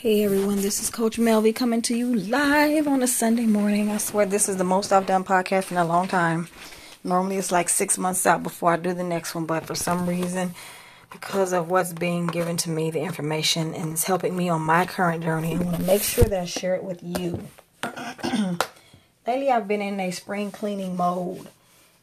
Hey everyone, this is Coach Melvy coming to you live on a Sunday morning. I swear this is the most I've done podcast in a long time. Normally it's like six months out before I do the next one, but for some reason, because of what's being given to me, the information, and it's helping me on my current journey, I want to make sure that I share it with you. Lately, I've been in a spring cleaning mode,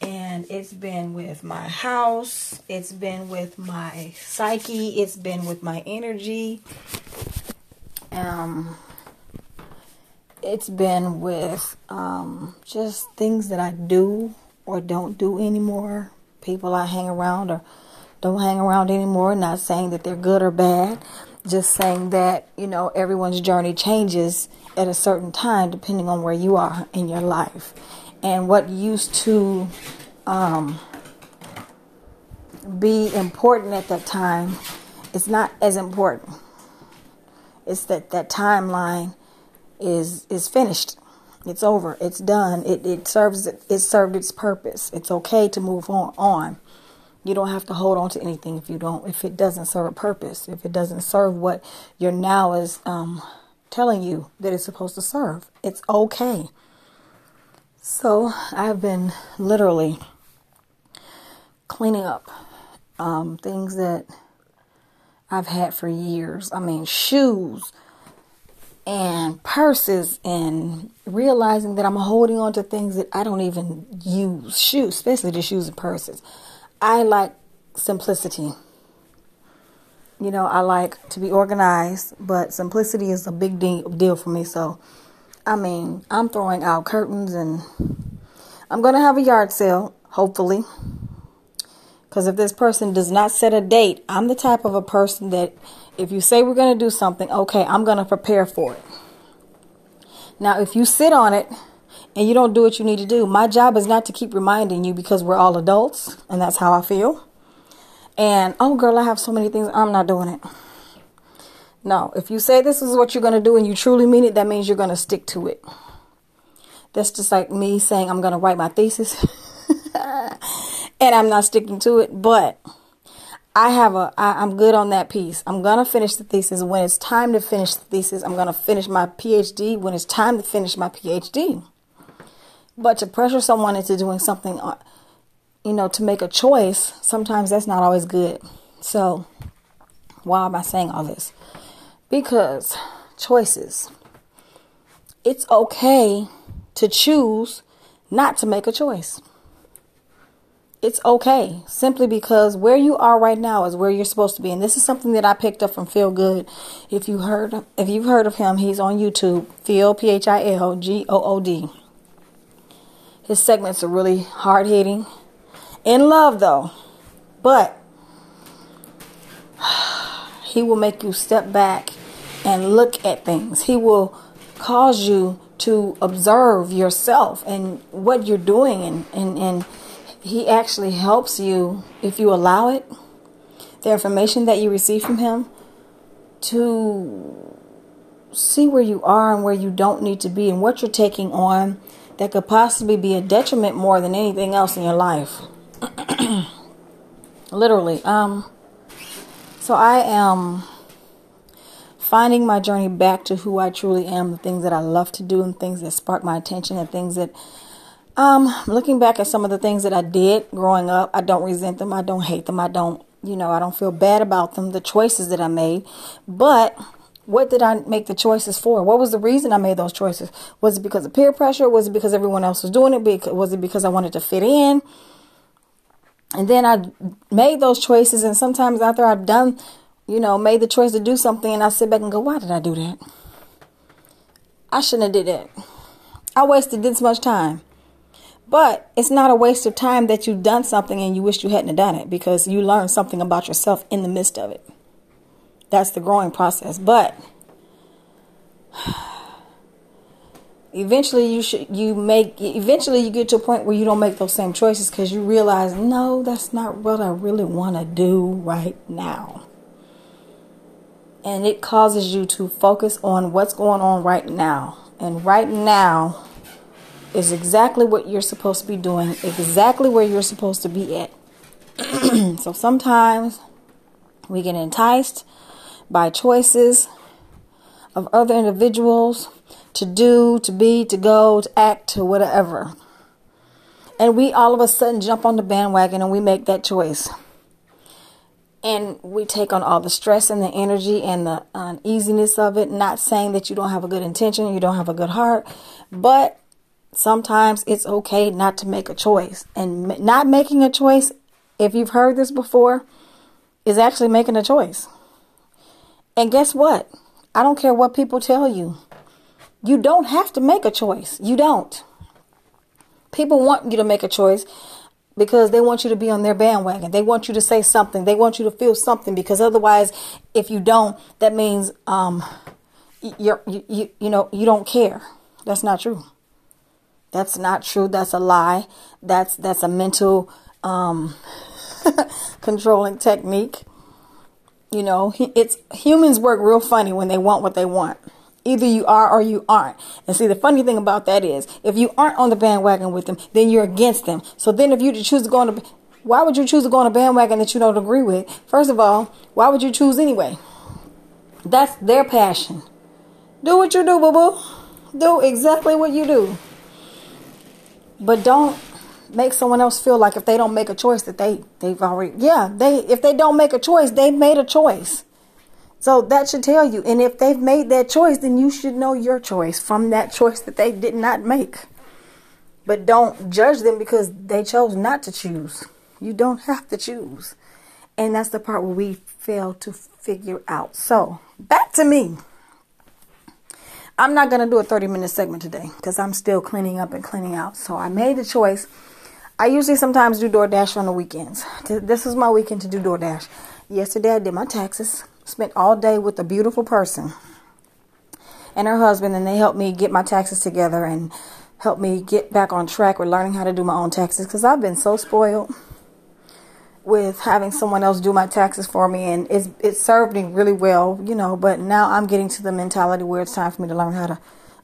and it's been with my house, it's been with my psyche, it's been with my energy um, it's been with um, just things that I do or don't do anymore. People I hang around or don't hang around anymore. Not saying that they're good or bad. Just saying that, you know, everyone's journey changes at a certain time depending on where you are in your life. And what used to um, be important at that time is not as important it's that that timeline is is finished. It's over. It's done. It it serves it served its purpose. It's okay to move on on. You don't have to hold on to anything if you don't if it doesn't serve a purpose. If it doesn't serve what your now is um, telling you that it's supposed to serve. It's okay. So I've been literally cleaning up um, things that I've had for years. I mean, shoes and purses and realizing that I'm holding on to things that I don't even use. Shoes, especially the shoes and purses. I like simplicity. You know, I like to be organized, but simplicity is a big deal for me. So, I mean, I'm throwing out curtains and I'm going to have a yard sale, hopefully. Because if this person does not set a date, I'm the type of a person that if you say we're going to do something, okay, I'm going to prepare for it. Now, if you sit on it and you don't do what you need to do, my job is not to keep reminding you because we're all adults and that's how I feel. And oh, girl, I have so many things, I'm not doing it. No, if you say this is what you're going to do and you truly mean it, that means you're going to stick to it. That's just like me saying I'm going to write my thesis. and I'm not sticking to it, but I have a I, I'm good on that piece. I'm gonna finish the thesis when it's time to finish the thesis. I'm gonna finish my PhD when it's time to finish my PhD. But to pressure someone into doing something, uh, you know, to make a choice, sometimes that's not always good. So, why am I saying all this? Because choices. It's okay to choose not to make a choice it's okay simply because where you are right now is where you're supposed to be. And this is something that i picked up from Phil Good. If you heard if you've heard of him he's on youtube phil p-h-i-l-g-o-o-d his segments are really hard-hitting. In love though. But he will make you step back and look at things. He will cause you to observe yourself and what you're doing and and, and he actually helps you if you allow it, the information that you receive from him, to see where you are and where you don't need to be and what you're taking on that could possibly be a detriment more than anything else in your life. Literally. Um so I am finding my journey back to who I truly am, the things that I love to do and things that spark my attention and things that um, looking back at some of the things that I did growing up, I don't resent them. I don't hate them. I don't, you know, I don't feel bad about them, the choices that I made. But what did I make the choices for? What was the reason I made those choices? Was it because of peer pressure? Was it because everyone else was doing it? Was it because I wanted to fit in? And then I made those choices, and sometimes after I've done, you know, made the choice to do something, and I sit back and go, "Why did I do that? I shouldn't have did that. I wasted this much time." But it's not a waste of time that you've done something and you wish you hadn't done it because you learned something about yourself in the midst of it. That's the growing process. But eventually you should you make eventually you get to a point where you don't make those same choices because you realize no that's not what i really want to do right now and it causes you to focus on what's going on right now and right now is exactly what you're supposed to be doing, exactly where you're supposed to be at. so sometimes we get enticed by choices of other individuals to do, to be, to go, to act, to whatever. And we all of a sudden jump on the bandwagon and we make that choice. And we take on all the stress and the energy and the uneasiness of it. Not saying that you don't have a good intention, you don't have a good heart, but sometimes it's okay not to make a choice. And not making a choice, if you've heard this before, is actually making a choice. And guess what? I don't care what people tell you. You don't have to make a choice. You don't. People want you to make a choice because they want you to be on their bandwagon. They want you to say something. They want you to feel something because otherwise, if you don't, that means um, you're you, you you know you don't care. That's not true. That's not true. That's a lie. That's that's a mental um, controlling technique. You know, it's humans work real funny when they want what they want. Either you are or you aren't. And see, the funny thing about that is, if you aren't on the bandwagon with them, then you're against them. So then, if you choose to go on the, why would you choose to go on a bandwagon that you don't agree with? First of all, why would you choose anyway? That's their passion. Do what you do, boo boo. Do exactly what you do. But don't make someone else feel like if they don't make a choice that they they've already yeah they if they don't make a choice they've made a choice. So that should tell you. And if they've made that choice then you should know your choice from that choice that they did not make. But don't judge them because they chose not to choose. You don't have to choose. And that's the part where we fail to figure out. So back to me I'm not going to do a 30 minute segment today because I'm still cleaning up and cleaning out. So I made the choice I usually sometimes do DoorDash on the weekends. This is my weekend to do DoorDash. Yesterday I did my taxes. Spent all day with a beautiful person and her husband, and they helped me get my taxes together and helped me get back on track with learning how to do my own taxes because I've been so spoiled with having someone else do my taxes for me and it's it served me really well, you know, but now I'm getting to the mentality where it's time for me to learn how to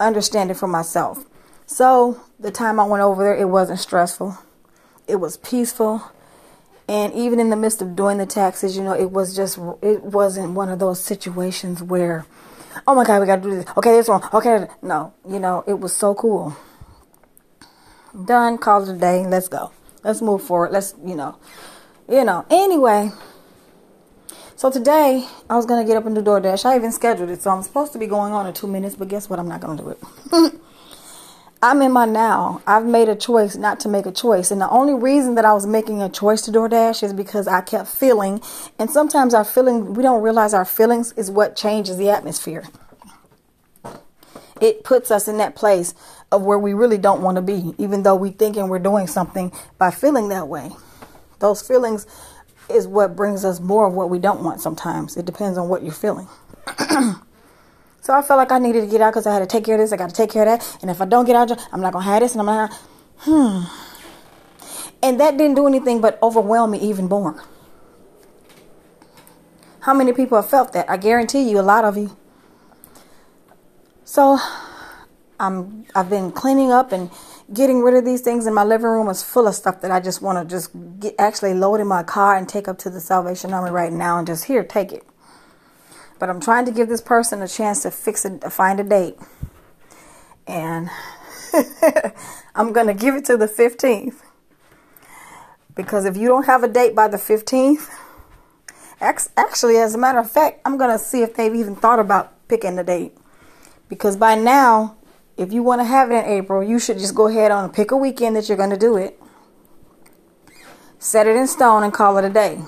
understand it for myself. So, the time I went over there, it wasn't stressful. It was peaceful. And even in the midst of doing the taxes you know it was just it wasn't one of those situations where oh my god we gotta do this. Okay this one. Okay no you know it was so cool. Done. Call it a day. Let's go. Let's move forward. Let's you know you know anyway so today i was gonna get up and do doordash i even scheduled it so i'm supposed to be going on in two minutes but guess what i'm not gonna do it I'm in my now. I've made a choice not to make a choice. And the only reason that I was making a choice to DoorDash is because I kept feeling, and sometimes our feeling, we don't realize our feelings is what changes the atmosphere. It puts us in that place of where we really don't want to be, even though we thinking we're doing something by feeling that way. Those feelings is what brings us more of what we don't want sometimes. It depends on what you're feeling. So I felt like I needed to get out because I had to take care of this. I got to take care of that. And if I don't get out, I'm not going to have this. And I'm not, hmm. And that didn't do anything but overwhelm me even more. How many people have felt that? I guarantee you, a lot of you. So I'm I've been cleaning up and getting rid of these things and my living room is full of stuff that I just want to just get actually load in my car and take up to the Salvation Army right now and just here take it. But I'm trying to give this person a chance to fix it, to find a date. And I'm to give it to the 15th. Because if you don't have a date by the 15th, actually, as a matter of fact, I'm to see if they've even thought about picking the date. Because by now, if you want to have it in April, you should just go ahead and pick a weekend that you're going to do it. Set it in stone and call it a day.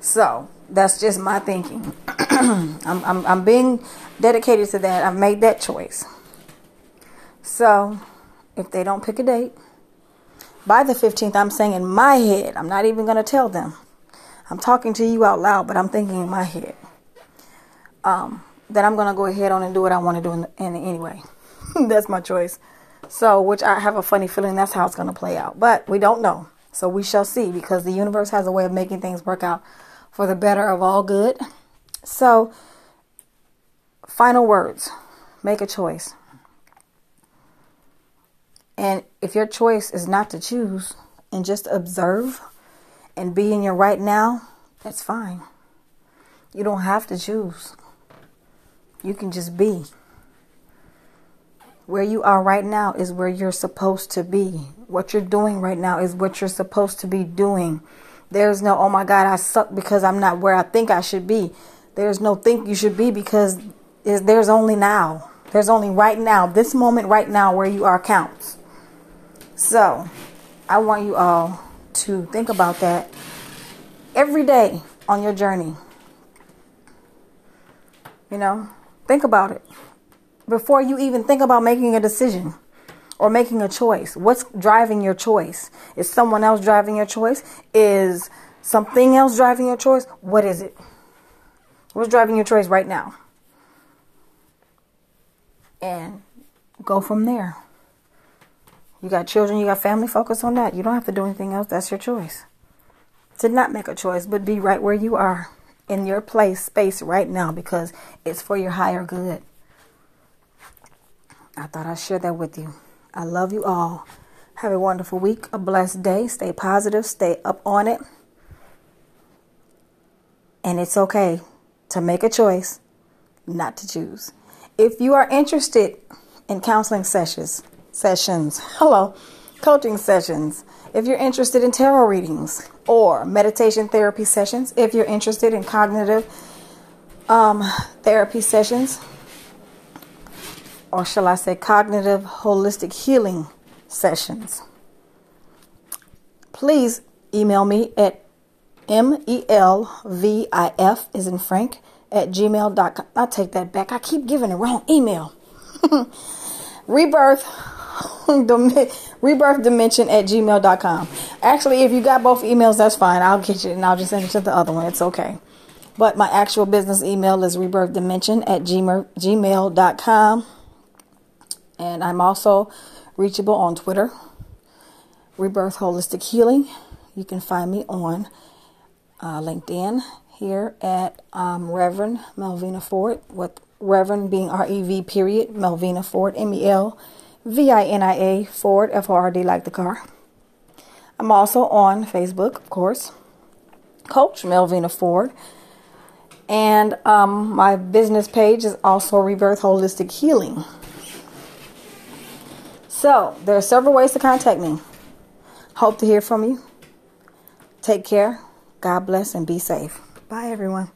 So, that's just my thinking. I'm, I'm, I'm being dedicated to that. I've made that choice. So, if they don't pick a date by the 15th, I'm saying in my head, I'm not even going to tell them. I'm talking to you out loud, but I'm thinking in my head um, that I'm to go ahead on and do what I want to do in, in anyway. that's my choice. So, which I have a funny feeling that's how it's to play out. But we don't know. So we shall see because the universe has a way of making things work out for the better of all good. So, final words make a choice. And if your choice is not to choose and just observe and be in your right now, that's fine. You don't have to choose. You can just be. Where you are right now is where you're supposed to be. What you're doing right now is what you're supposed to be doing. There's no, oh my God, I suck because I'm not where I think I should be. There's no think you should be because there's only now. There's only right now, this moment right now where you are counts. So I want you all to think about that every day on your journey. You know, think about it before you even think about making a decision or making a choice. What's driving your choice? Is someone else driving your choice? Is something else driving your choice? What is it? What's driving your choice right now? And go from there. You got children, you got family, focus on that. You don't have to do anything else. That's your choice. To not make a choice, but be right where you are in your place, space right now because it's for your higher good. I thought I'd share that with you. I love you all. Have a wonderful week, a blessed day. Stay positive, stay up on it. And it's okay to make a choice not to choose. If you are interested in counseling sessions, sessions, hello, coaching sessions, if you're interested in tarot readings or meditation therapy sessions, if you're interested in cognitive um, therapy sessions, or shall I say cognitive holistic healing sessions, please email me at M-E-L-V-I-F is in Frank at gmail.com. I'll take that back. I keep giving the wrong email. Rebirth rebirth dimension at gmail.com. Actually, if you got both emails, that's fine. I'll get you and I'll just send it to the other one. It's okay. But my actual business email is rebirth dimension at gmail.com. And I'm also reachable on Twitter, Rebirth Holistic Healing. You can find me on uh, LinkedIn here at um, Reverend Melvinia Ford, with Reverend being R E V period, Melvinia Ford, M E L V I N I A Ford, F O R D, like the car. I'm also on Facebook, of course, Coach Melvinia Ford. And um, my business page is also Rebirth Holistic Healing. So, there are several ways to contact me. Hope to hear from you. Take care. God bless and be safe. Bye, everyone.